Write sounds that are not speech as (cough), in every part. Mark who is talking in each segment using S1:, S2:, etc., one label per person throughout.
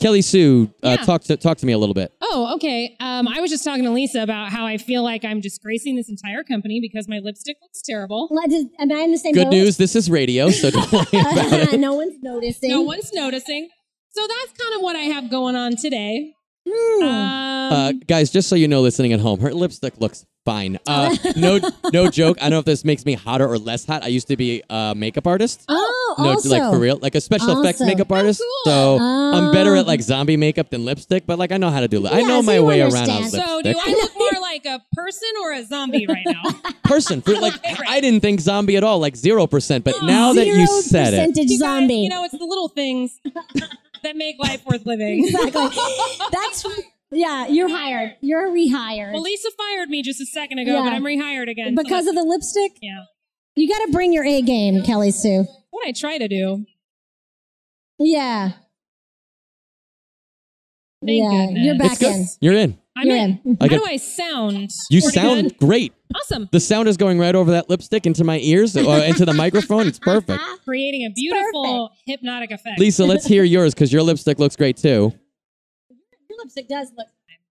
S1: Kelly Sue, uh,
S2: Yeah.
S1: talk to talk to me a little bit.
S2: Oh, okay. Um, I was just talking to Lisa about how I feel like I'm disgracing this entire company because my lipstick looks terrible.
S3: Well, does- Am I in the same
S1: Good
S3: boat?
S1: news, this is radio, so don't worry (laughs) about it.
S3: no one's noticing.
S2: No one's noticing. So that's kind of what I have going on today.
S3: Hmm.
S2: Um,
S1: Uh, guys, just so you know, listening at home, her lipstick looks fine. Uh, (laughs) no, no joke. I don't know if this makes me hotter or less hot. I used to be a makeup artist.
S3: oh,
S1: No,
S3: also.
S1: like for real, like a special effects
S3: Also.
S1: makeup
S2: Oh,
S1: artist.
S2: cool.
S1: So I'm better at like
S3: Oh.
S1: zombie makeup than lipstick, but like I know how to do. Li- I know
S3: so
S1: my
S3: you
S1: way around on
S3: understand.
S2: so
S1: lipstick.
S2: do I look more like a person or a zombie right now? (laughs)
S1: Person for like I didn't think zombie at all, like zero percent. But
S2: Oh,
S1: now that you said it,
S3: percentage
S2: You guys,
S3: zombie.
S2: you know, it's the little things (laughs) (laughs) that make life worth living.
S3: exactly. (laughs) That's yeah. You're hired. You're rehired
S2: Well, Lisa fired me just a second ago,
S3: Yeah.
S2: but I'm rehired again. so
S3: because of the lipstick.
S2: yeah,
S3: You got to bring your A game, Kelly Sue.
S2: what I try to do.
S3: Yeah.
S2: Thank
S3: yeah,
S2: goodness.
S3: you're back
S1: it's good.
S3: in.
S1: You're in.
S2: I'm
S3: You're
S2: in.
S3: in.
S2: How
S1: get-
S2: do I sound?
S1: You sound
S2: good?
S1: great.
S2: awesome.
S1: The sound is going right over that lipstick into my ears, or into the microphone. It's perfect. (laughs)
S2: Creating a beautiful hypnotic effect.
S1: Lisa, let's hear (laughs) yours because your lipstick looks great too.
S3: Your lipstick does look.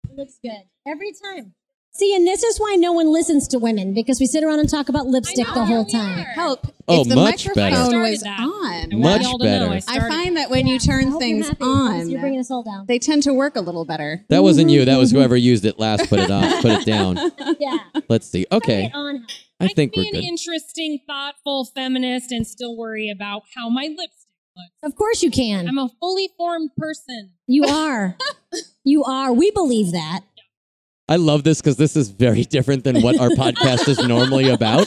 S3: It looks good every time. See, and this is why no one listens to women because we sit around and talk about lipstick
S2: know,
S3: the whole time.
S2: are.
S4: Help.
S1: Oh,
S4: if the
S1: much
S4: microphone
S1: better.
S2: I
S4: was
S2: that.
S4: on.
S1: Much
S2: y'all know
S1: better.
S2: I,
S4: I find that when you turn things
S3: you're happy You're bringing
S4: on,
S3: us all down.
S4: they tend to work a little better.
S1: That wasn't you. That was (laughs) whoever used it last. Put it on. Put it down. (laughs)
S3: yeah.
S1: Let's see. Okay,
S3: Get on.
S1: I think
S2: can
S1: we're
S2: be
S1: good.
S2: an interesting, thoughtful feminist and still worry about how my lipstick looks.
S3: Of course you can.
S2: I'm a fully formed person.
S3: You are. (laughs) you are. We believe that.
S1: I love this because this is very different than what our (laughs) podcast is normally about.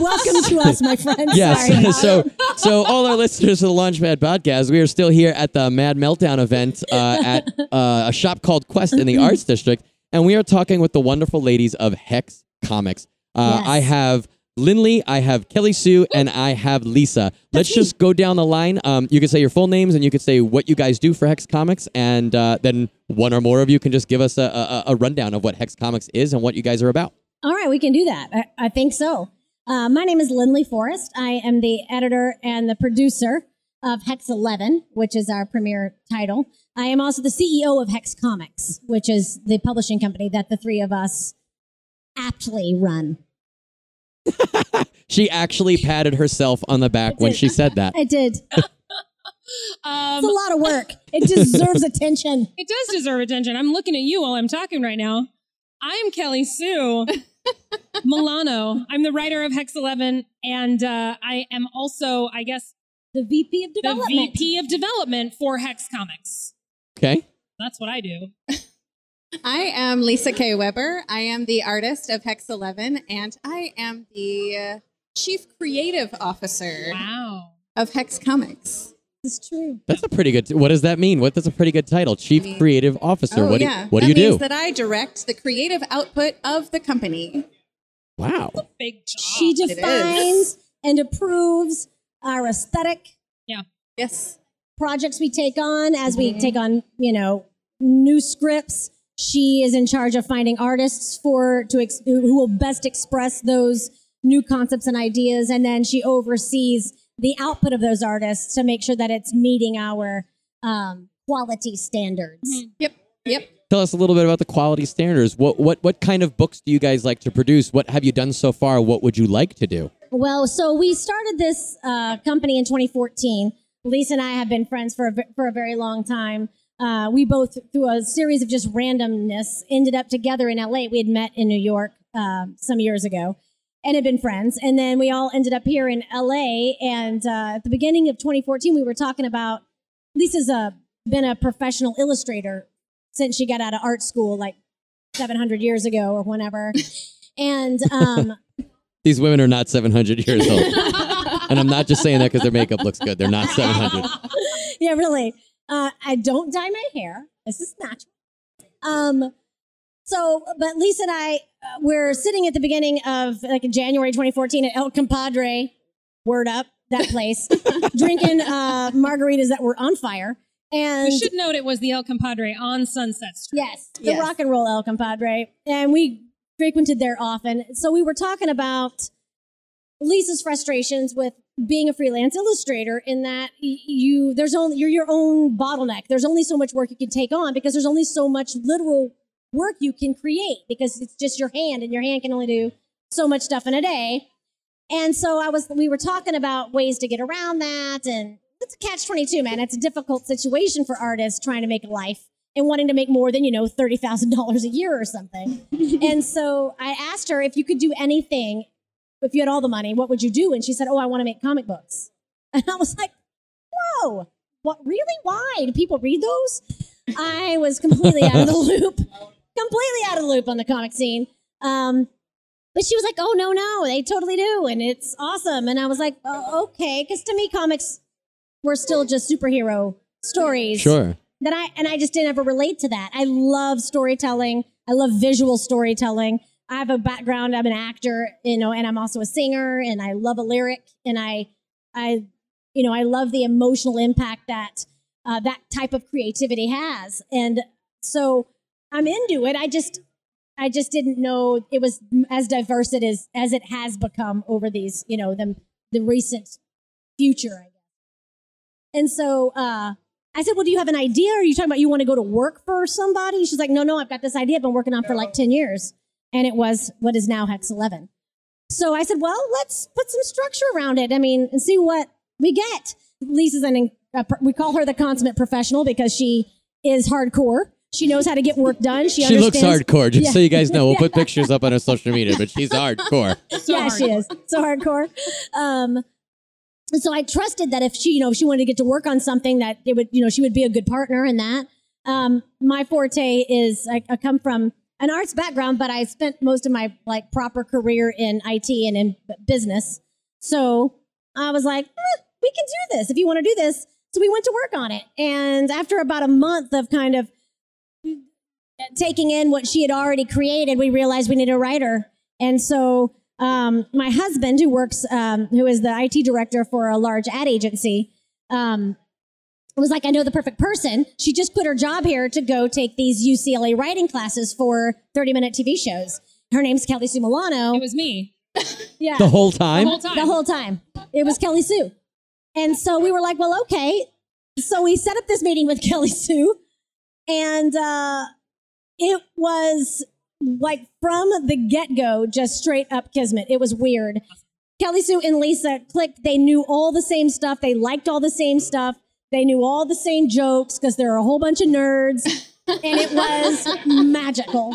S3: Welcome to us, my friends. (laughs) Sorry.
S1: Yes. so, so all our listeners of the Launchpad podcast, we are still here at the Mad Meltdown event uh, (laughs) at uh, a shop called Quest in the Arts District, and we are talking with the wonderful ladies of Hex Comics. Uh,
S3: Yes.
S1: I have Lynly, I have Kelly Sue, and I have Lisa. Let's just go down the line. Um, you can say your full names, and you can say what you guys do for Hex Comics, and uh, then one or more of you can just give us a, a, a rundown of what Hex Comics is and what you guys are about.
S3: All right, we can do that. I, I think so. Uh, my name is Lynly Forrest. I am the editor and the producer of Hex 11, which is our premier title. I am also the CEO of Hex Comics, which is the publishing company that the three of us aptly run. (laughs)
S1: She actually patted herself on the back when she said that.
S3: I did. (laughs) It's
S2: Um,
S3: a lot of work. It deserves attention. (laughs)
S2: it does deserve attention. I'm looking at you while I'm talking right now. I am Kelly Sue Milano. I'm the writer of Hex 11, and uh, I am also, I guess,
S3: The VP of development. the.
S2: VP of development for Hex Comics.
S1: Okay.
S2: That's what I do.
S4: I am Lisa K. Weber. I am the artist of Hex 11, and I am the uh, chief creative officer
S2: Wow.
S4: of Hex Comics.
S3: It's true.
S1: That's a pretty good. What does that mean? What that's a pretty good title, Chief
S4: mean-
S1: Creative Officer.
S4: oh,
S1: what do
S4: yeah.
S1: you, what do
S4: that
S1: you
S4: means
S1: do?
S4: that I direct the creative output of the company.
S1: wow.
S2: Big job.
S3: She defines and approves our aesthetic Yeah.
S4: Yes.
S3: projects we take on as we take on, you know, new scripts. She is in charge of finding artists for to ex- who will best express those new concepts and ideas, and then she oversees the output of those artists to make sure that it's meeting our um, quality standards.
S4: Yep. Yep.
S1: Tell us a little bit about the quality standards. What what what kind of books do you guys like to produce? What have you done so far? What would you like to do?
S3: Well, so we started this uh, company in 2014. Lisa and I have been friends for a, for a very long time. Uh, we both, through a series of just randomness, ended up together in LA. We had met in New York um, some years ago and had been friends. And then we all ended up here in LA. And uh, at the beginning of 2014, we were talking about Lisa's uh, been a professional illustrator since she got out of art school, like 700 years ago or whenever. And um, (laughs)
S1: These women are not 700 years old. (laughs) and I'm not just saying that because their makeup looks good. They're not 700. (laughs)
S3: yeah, really. Uh, I don't dye my hair. This is natural. Um, so, but Lisa and I, uh, we're sitting at the beginning of like January 2014 at El Compadre. Word up, that place, (laughs) drinking uh, margaritas that were on fire. And
S2: You should note it was the El Compadre on Sunset Street.
S3: yes, the
S4: Yes.
S3: rock and roll El Compadre, and we frequented there often. So we were talking about Lisa's frustrations with being a freelance illustrator in that you there's only you're your own bottleneck. There's only so much work you can take on because there's only so much literal work you can create because it's just your hand and your hand can only do so much stuff in a day. And so I was we were talking about ways to get around that and it's a catch 22 man. It's a difficult situation for artists trying to make a life and wanting to make more than, you know, $30,000 a year or something. (laughs) and so I asked her if you could do anything if you had all the money, what would you do? And she said, Oh, I want to make comic books. (laughs) And I was like, Whoa, what really? Why? Do people read those? I was completely out of the (laughs) loop, completely out of the loop on the comic scene. Um, but she was like, Oh, no, no, they totally do. And it's awesome. And I was like, oh, Okay. Because to me, comics were still just superhero stories
S1: Sure.
S3: that I and I just didn't ever relate to that. I love storytelling. I love visual storytelling. I have a background. I'm an actor, you know, and I'm also a singer, and I love a lyric, and I, I, you know, I love the emotional impact that uh, that type of creativity has, and so I'm into it. I just, I just didn't know it was as diverse it is as it has become over these, you know, the the recent future, I guess. And so uh, I said, Well, do you have an idea? Are you talking about you want to go to work for somebody? She's like, No, no, I've got this idea I've been working on for like 10 years. And it was what is now Hex 11. So I said, Well, let's put some structure around it. I mean, and see what we get. Lisa's an, uh, we call her the consummate professional because she is hardcore. She knows how to get work done. She,
S1: She looks
S3: understands-
S1: hardcore, just
S3: Yeah.
S1: so you guys know. We'll put (laughs) pictures up on our social media, but she's (laughs) hardcore.
S2: So
S3: yeah, she is so hardcore. Um, and so I trusted that if she, you know, if she wanted to get to work on something, that it would, you know, she would be a good partner in that. Um, my forte is I, I come from an arts background, but I spent most of my like proper career in IT and in business. So I was like, eh, we can do this if you want to do this. So we went to work on it, and after about a month of kind of taking in what she had already created, we realized we needed a writer. And so um, my husband, who works, um, who is the IT director for a large ad agency, um, was like, I know the perfect person. She just quit her job here to go take these UCLA writing classes for 30 minute TV shows. Her name's Kelly Sue Milano.
S2: It was me (laughs)
S3: yeah.
S1: The whole time?
S2: the
S1: time?
S2: whole time.
S3: The whole time. It was Kelly Sue. And so we were like, well, okay. So we set up this meeting with (laughs) Kelly Sue. And uh, it was like from the get go, just straight up kismet. It was weird. Kelly Sue and Lisa clicked. They knew all the same stuff. They liked all the same stuff. They knew all the same jokes because there are a whole bunch of nerds. and it was (laughs) magical.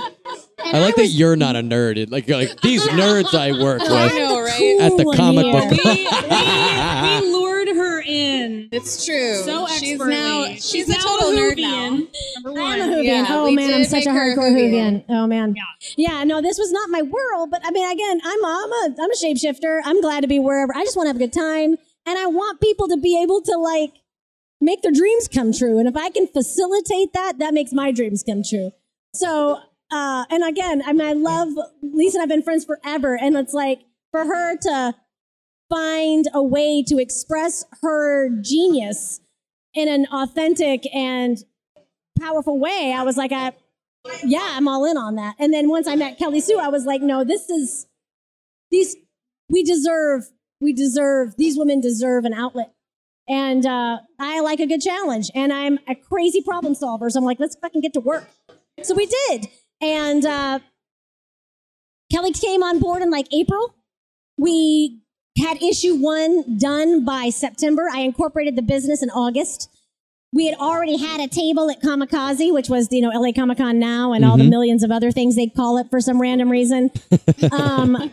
S3: And
S1: I like that
S3: was
S1: you're not a nerd. It- Like, like these nerds I work
S4: I
S1: with.
S4: know, right?
S1: At the comic
S3: in
S1: book
S3: here. (laughs)
S2: we, we, we lured her in
S4: It's true.
S2: so
S4: she's
S2: expertly.
S4: now she's, a
S2: now
S4: total nerd now.
S2: Number one.
S3: I'm a Whovian.
S4: Yeah,
S3: oh
S4: we
S3: man, I'm such a
S4: make her a
S3: hardcore
S4: Whovian.
S3: Whovian. Oh man.
S2: Yeah.
S3: Yeah, no, this was not my world, but I mean, again, I'm a, I'm a, I'm a shapeshifter. I'm glad to be wherever. I just want to have a good time, and I want people to be able to like make their dreams come true. And if I can facilitate that, that makes my dreams come true. So, uh, and again, I mean, I love Lisa and I've been friends forever, and it's like for her to find a way to express her genius in an authentic and powerful way. I was like, I, yeah, I'm all in on that. And then once I met Kelly Sue, I was like, no, this is these we deserve we deserve these women deserve an outlet. And uh, I like a good challenge, and I'm a crazy problem solver. So I'm like, let's fucking get to work. So we did, and uh, Kelly came on board in like April. We had issue one done by September. I incorporated the business in August. We had already had a table at Comikaze, which was you know LA Comic Con now, and all the millions of other things they call it for some random reason. (laughs) um,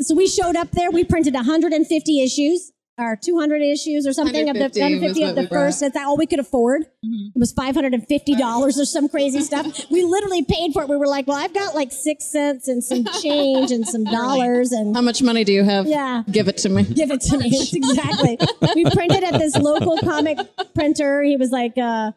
S3: so we showed up there. We printed 150 issues, or 200 issues, or something of the
S4: 150
S3: of the first. That's all we could afford. It was 550 dollars or some crazy stuff. (laughs) We literally paid for it. We were like, "Well, I've got like six cents and some (laughs) change and some dollars, and
S4: How much money do you have?
S3: yeah."
S4: Give it to me. (laughs)
S3: Give it to me. That's exactly. we printed at this local comic printer. He was like, uh,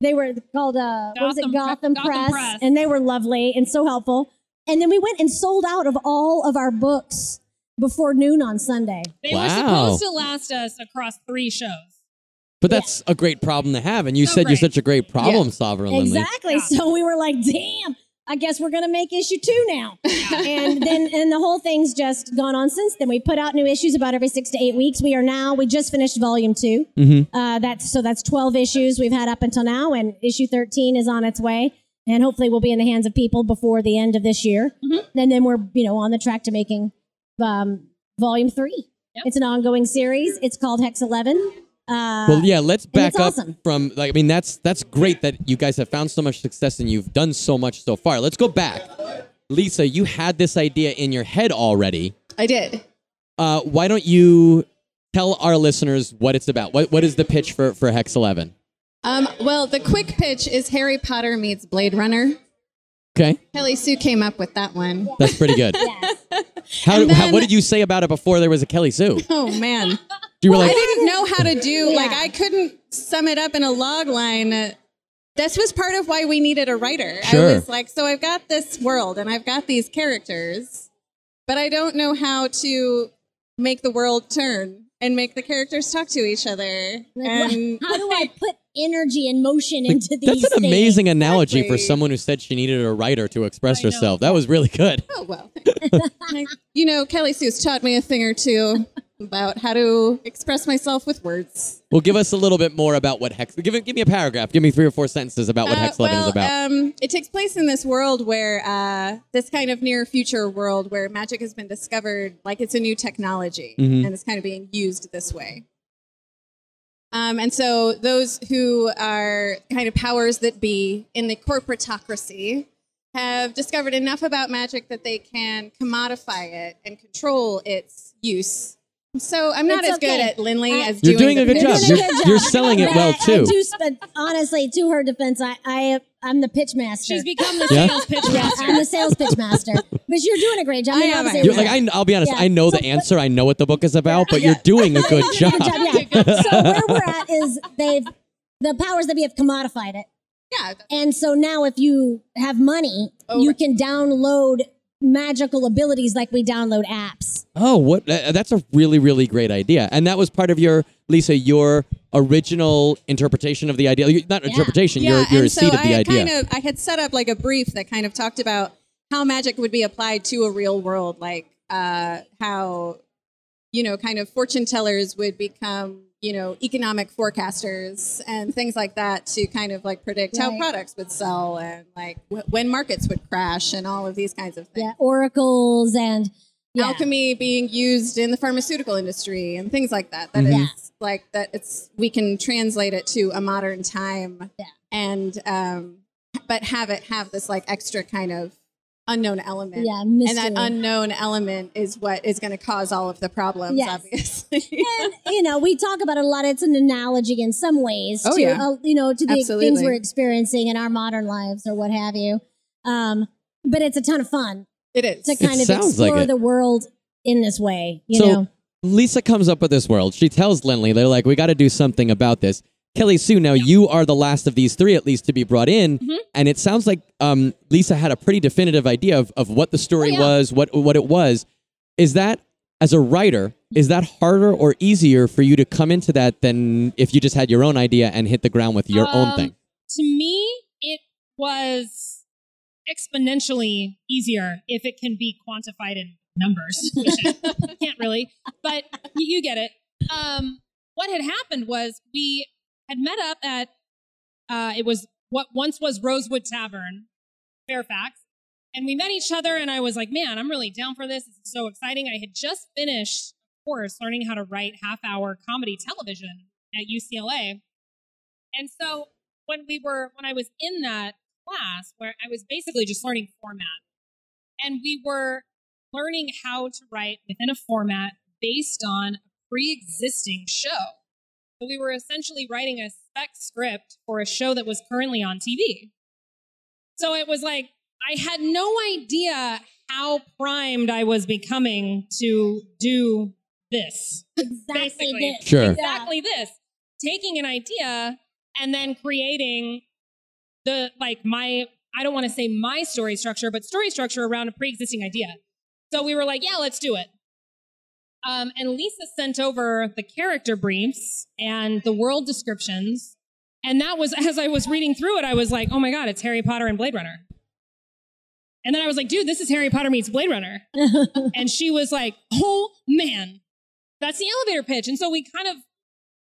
S3: they were called, uh, what was it,
S2: Gotham-
S3: Gotham,
S2: Gotham
S3: Press,
S2: Press.
S3: And they were lovely and so helpful. And then we went and sold out of all of our books before noon on Sunday.
S2: They were
S1: Wow.
S2: supposed to last us across three shows.
S1: But that's a great problem to have. And you
S2: So
S1: said you're
S2: great.
S1: such a great problem
S4: Yeah.
S1: solver, Lynly.
S3: Exactly.
S2: Yeah.
S3: So we were like, damn. I guess we're gonna make issue two now. (laughs) and then and the whole thing's just gone on since then. We put out new issues about every six to eight weeks. We are now we just finished volume 2 Uh, that's so that's twelve issues we've had up until now, and issue thirteen is on its way. And hopefully we'll be in the hands of people before the end of this year. And then we're, you know, on the track to making um, volume three.
S2: Yep.
S3: It's an ongoing series. It's called Hex 11. Uh,
S1: Well, yeah, let's back up
S3: awesome.
S1: from like I mean that's that's great that you guys have found so much success and you've done so much so far. Let's go back. Lisa, you had this idea in your head already.
S4: I did.
S1: Uh, why don't you tell our listeners what it's about? What what is the pitch for for Hex 11?
S4: Um, well, the quick pitch is Harry Potter meets Blade Runner.
S1: Okay?
S4: Kelly Sue came up with that one.
S1: That's pretty good. (laughs)
S3: yes.
S1: How,
S4: And
S1: how what did you say about it before there was a Kelly Sue? (laughs)
S4: Oh man. (laughs)
S1: You were
S4: I
S1: like
S4: didn't know how to do like I couldn't sum it up in a log line. This was part of why we needed a writer.
S1: Sure.
S4: I was like, so I've got this world and I've got these characters, but I don't know how to make the world turn and make the characters talk to each other.
S3: Like,
S4: and
S3: how do I (laughs) put energy and motion into these?
S1: that's an
S3: things?
S1: amazing analogy for someone who said she needed a writer to express herself. That was really good.
S4: oh well, (laughs) you know, Kelly Sue's taught me a thing or two about how to express myself with words.
S1: Well, give us a little bit more about what Hex. Give, give me a paragraph. Give me three or four sentences about what
S4: Uh,
S1: Hex 11
S4: well,
S1: is about.
S4: Um, it takes place in this world where uh, this kind of near future world where magic has been discovered like it's a new technology
S1: Mhm.
S4: and it's kind of being used this way. Um, and so those who are kind of powers that be in the corporatocracy have discovered enough about magic that they can commodify it and control its use. So I'm not
S3: It's
S4: as good at Lynly
S3: I-
S4: as
S1: You're doing
S4: the
S1: a good job. You're- you're selling it
S3: But
S1: well,
S3: I- I
S1: too.
S3: do, but honestly, to her defense, I, I I'm the pitch master.
S2: She's become the (laughs)
S1: Yeah?
S2: sales pitch master.
S3: I'm the sales pitch master. But you're doing a great job.
S4: I
S3: mean,
S4: am,
S3: obviously,
S1: You're, like I, I'll be honest.
S3: Yeah.
S1: I know
S3: So,
S1: the answer. I know what the book is about, but
S3: Yeah. (laughs)
S1: you're doing a good job.
S3: doing a good job, yeah. so where we're at is they've the powers that be have commodified it.
S4: yeah.
S3: And so now if you have money,
S4: Oh,
S3: you
S4: right.
S3: can download magical abilities like we download apps.
S1: Oh, what? uh, That's a really, really great idea. And that was part of your Lisa, your original interpretation of the idea. You- Not interpretation.
S4: Yeah,
S1: your your
S4: and so
S1: seed of the
S4: had
S1: idea.
S4: kind of I had set up like a brief that kind of talked about how magic would be applied to a real world, like uh, how you know, kind of fortune tellers would become you know economic forecasters and things like that to kind of like predict how products would sell and like w- when markets would crash and all of these kinds of things.
S3: Yeah, oracles and yeah.
S4: Alchemy being used in the pharmaceutical industry and things like that. That
S1: Mhm.
S4: it's like that. It's we can translate it to a modern time
S3: Yeah.
S4: and um, but have it have this like extra kind of unknown element.
S3: Yeah,
S4: And that unknown element is what is going to cause all of the problems,
S3: Yes.
S4: obviously.
S3: and you know, we talk about it a lot. It's an analogy in some ways
S4: Oh,
S3: to
S4: yeah.
S3: uh, you know to the things we're experiencing in our modern lives or what have you. Um, but it's a ton of fun
S4: it is.
S3: to kind of
S1: sounds like
S3: explore the world in this way. You
S1: so
S3: know,
S1: Lisa comes up with this world. She tells Lindley, they're like, we got to do something about this. Kelly Sue, now you are the last of these three, at least, to be brought in.
S3: Mm-hmm.
S1: And it sounds like um, Lisa had a pretty definitive idea of, of what the story
S3: Oh, yeah.
S1: was, what what it was. Is that, as a writer, is that harder or easier for you to come into that than if you just had your own idea and hit the ground with your own
S2: Um,
S1: thing?
S2: To me, it was exponentially easier if it can be quantified in numbers, which I (laughs) can't really, but you, you get it. Um, what had happened was we had met up at uh, it was what once was Rosewood Tavern, Fairfax, and we met each other. And I was like, "Man, I'm really down for this. This is so exciting." I had just finished a course learning how to write half-hour comedy television at UCLA, and so when we were when I was in that class where I was basically just learning format, and we were learning how to write within a format based on a pre-existing show. So we were essentially writing a spec script for a show that was currently on TV. So it was like I had no idea how primed I was becoming to do this.
S3: exactly
S2: basically.
S3: this.
S1: Sure.
S2: Exactly this. Taking an idea and then creating the like my I don't want to say my story structure, but story structure around a pre-existing idea. So we were like, yeah, let's do it. Um, and Lisa sent over the character briefs and the world descriptions. And that was, (laughs) as I was reading through it, I was like, oh my God, it's Harry Potter and Blade Runner. And then I was like, dude, this is Harry Potter meets Blade Runner. (laughs) and she was like, oh man, that's the elevator pitch. And so we kind of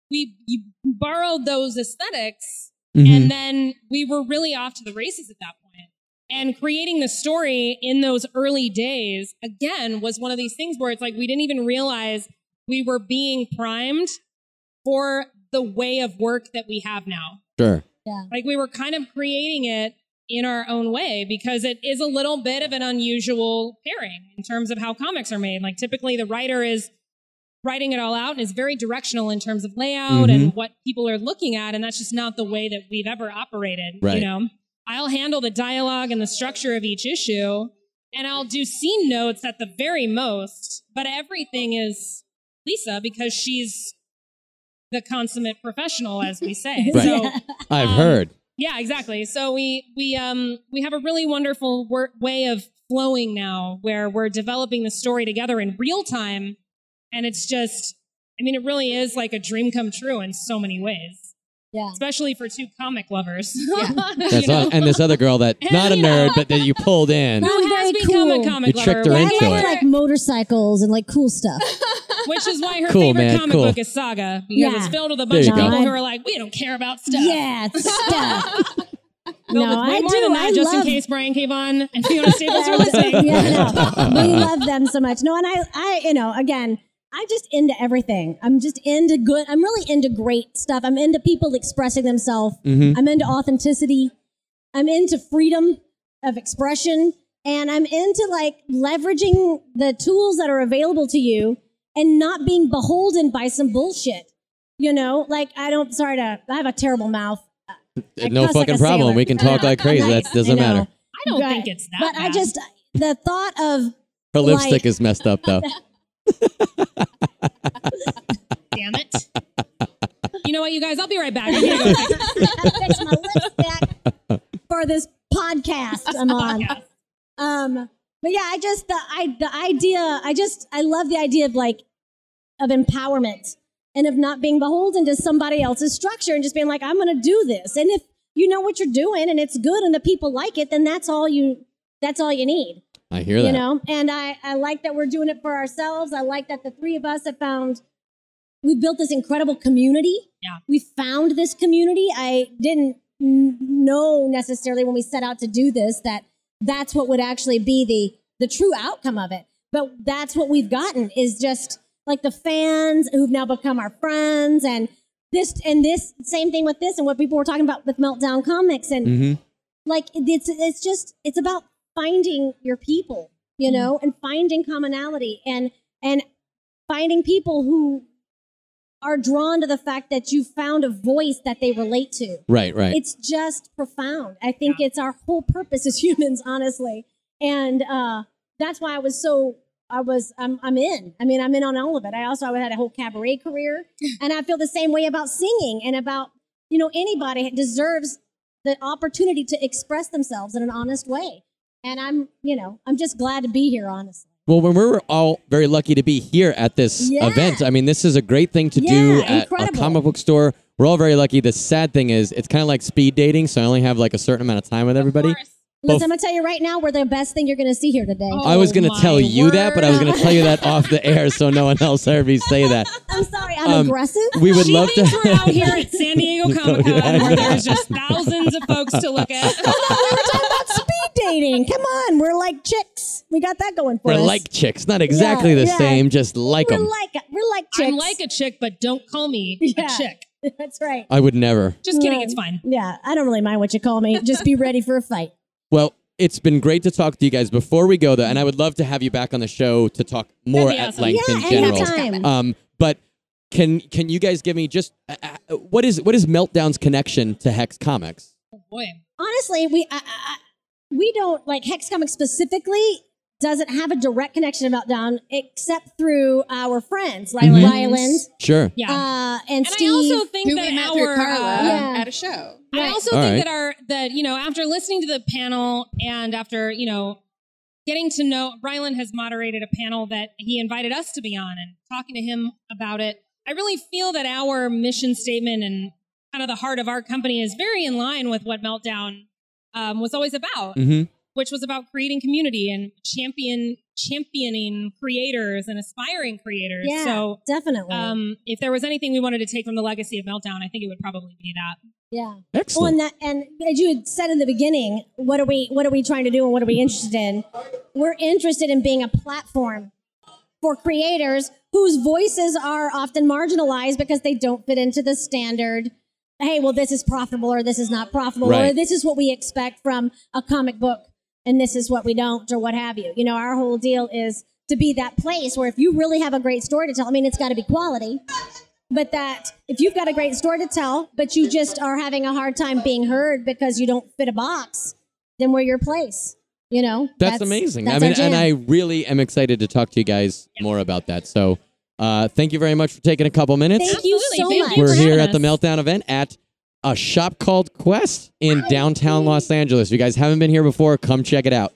S2: we you borrowed those aesthetics
S1: Mhm.
S2: and then we were really off to the races at that point. And creating the story in those early days, again, was one of these things where it's like we didn't even realize we were being primed for the way of work that we have now.
S1: Sure. Yeah.
S2: Like we were kind of creating it in our own way because it is a little bit of an unusual pairing in terms of how comics are made. Like typically the writer is writing it all out and is very directional in terms of layout and mm-hmm. what people are looking at and that's just not the way that we've ever operated,
S1: Right.
S2: you know. I'll handle the dialogue and the structure of each issue and I'll do scene notes at the very most, but everything is Lisa because she's the consummate professional as we say. (laughs)
S1: Right.
S2: So (laughs)
S1: I've
S2: Um,
S1: heard.
S2: yeah, exactly. So we we um we have a really wonderful wor- way of flowing now, where we're developing the story together in real time, and it's just, I mean, it really is like a dream come true in so many ways,
S3: Yeah.
S2: especially for two comic lovers. (laughs) (laughs)
S1: That's
S2: you know?
S1: and this other girl that
S2: And, (laughs)
S1: not a
S2: you know-
S1: nerd, but that you pulled in.
S2: Who has become
S3: cool.
S2: a comic
S1: You tricked her
S2: lover,
S3: Yeah,
S1: into
S3: I like,
S1: it.
S3: like motorcycles and like cool stuff.
S2: which is why her
S1: Cool,
S2: favorite
S1: man,
S2: comic
S1: cool.
S2: book is Saga because
S3: Yeah.
S2: it's filled with a bunch
S1: you
S2: of
S1: go.
S2: people who are like, we don't care about stuff.
S3: yeah, stuff.
S2: Filled
S3: no, I
S2: more
S3: do.
S2: than that,
S3: I
S2: just
S3: love,
S2: in case Brian K. Vaughan and Fiona Staples are listening.
S3: yeah, no, we love them so much. No, and I, I, you know, again, I'm just into everything. I'm just into good. I'm really into great stuff. I'm into people expressing themselves.
S1: Mhm.
S3: I'm into authenticity. I'm into freedom of expression, and I'm into like leveraging the tools that are available to you and not being beholden by some bullshit. You know, like I don't. Sorry to. I have a terrible mouth. I
S1: no
S3: cuss like
S1: fucking problem.
S3: sailor.
S1: We can talk like crazy.
S3: Nice.
S1: That doesn't
S3: I know.
S1: matter.
S2: I don't
S3: Right.
S2: think it's that
S3: But I just the thought of
S1: Her
S3: Like-
S1: lipstick is messed up though. (laughs)
S2: Damn it. You know what, you guys? I'll be right back. I'm gonna go fix
S3: my lipstick for this podcast I'm on. (laughs)
S2: podcast.
S3: Um, but yeah, I just the I the idea. I just I love the idea of like of empowerment and of not being beholden to somebody else's structure and just being like, I'm going to do this. And if you know what you're doing and it's good and the people like it, then that's all you. That's all you need.
S1: I hear that.
S3: you know and I, I like that we're doing it for ourselves. I like that the three of us have found we've built this incredible community.
S2: Yeah.
S3: we found this community. I didn't n- know necessarily when we set out to do this that that's what would actually be the the true outcome of it. But that's what we've gotten is just like the fans who've now become our friends and this and this same thing with this and what people were talking about with meltdown comics and
S1: hmm
S3: like it's it's just it's about finding your people you know and finding commonality and and finding people who are drawn to the fact that you found a voice that they relate to.
S1: Right, right.
S3: it's just profound. I think it's our whole purpose as (laughs) humans honestly. And uh that's why i was so i was i'm, I'm in. I mean i'm in on all of it. I also had a whole cabaret career (laughs) and i feel the same way about singing and about you know anybody deserves the opportunity to express themselves in an honest way and i'm you know i'm just glad to be here honestly
S1: Well, when we're all very lucky to be here at this
S3: Yeah.
S1: event, I mean, this is a great thing to do
S3: Yeah,
S1: at a comic book store. We're all very lucky. The sad thing is, it's kind of like speed dating, so I only have like a certain amount of time with everybody.
S2: Of course.
S1: Both-
S3: listen i'm gonna tell you right now we're the best thing you're gonna see here today
S2: Oh,
S1: I was going to
S2: my
S1: tell you that, but I was going to tell you that off the air so no one else heard me say that. (laughs)
S3: i'm sorry i'm
S1: Um,
S3: aggressive
S1: We would
S2: she
S1: love
S2: thinks
S1: to.
S2: we're out here at (laughs) San Diego Comic Con
S1: Yeah,
S2: where there's just thousands of folks to look at. (laughs)
S3: we were talking about speed dating. Come on, we're like chicks. We got that going for us.
S1: We're like chicks, not exactly the
S3: yeah.
S1: same, just like them.
S3: we're like we're like chicks.
S2: I'm like a chick, but don't call me
S3: Yeah.
S2: a chick. (laughs)
S3: That's right.
S1: I would never.
S2: Just kidding, it's fine.
S3: Yeah, I don't really mind what you call me. Just be ready for a fight. (laughs)
S1: Well, it's been great to talk to you guys. Before we go, though, and I would love to have you back on the show to talk more
S2: That'd
S1: at
S2: awesome.
S1: length
S3: Yeah,
S1: in general.
S3: anytime.
S1: Um, but can can you guys give me just uh, uh, what is what is Meltdown's connection to Hex Comics?
S2: Oh boy.
S3: Honestly, we I, I, I- we don't like Hex Comics specifically doesn't have a direct connection about Down except through our friends like
S1: Mhm.
S3: Ryland
S1: Sure.
S2: Yeah.
S3: uh, and,
S2: and
S3: Steve.
S2: I also think that our
S4: Carla
S2: uh,
S3: Yeah.
S4: at a show.
S2: I also
S1: All
S2: think
S1: right.
S2: that our that you know after listening to the panel and after you know getting to know Ryland has moderated a panel that he invited us to be on and talking to him about it. I really feel that our mission statement and kind of the heart of our company is very in line with what Meltdown um, was always about.
S1: hmm
S2: which was about creating community and champion championing creators and aspiring creators.
S3: Yeah,
S2: So
S3: definitely.
S2: um, if there was anything we wanted to take from the legacy of Meltdown, I think it would probably be that.
S3: yeah. Excellent. Well,
S1: Excellent.
S3: and that, and as you had said in the beginning, what are we, what are we trying to do, and what are we interested in? We're interested in being a platform for creators whose voices are often marginalized because they don't fit into the standard. Hey, well, this is profitable, or this is not profitable, or this is what we expect from a comic book, and this is what we don't, or what have you. You know, our whole deal is to be that place where if you really have a great story to tell, I mean, it's got to be quality but that if you've got a great story to tell, but you just are having a hard time being heard because you don't fit a box, then we're your place. You know,
S1: That's, amazing.
S3: that's
S1: I mean, and I really am excited to talk to you guys more about that. So, uh, thank you very much for taking a couple minutes.
S3: Thank you so
S2: Thank
S3: much.
S2: you
S1: We're
S2: for
S1: here
S2: having
S1: at the
S2: us.
S1: Meltdown event at a shop called Quest in downtown Los Angeles. If you guys haven't been here before, come check it out.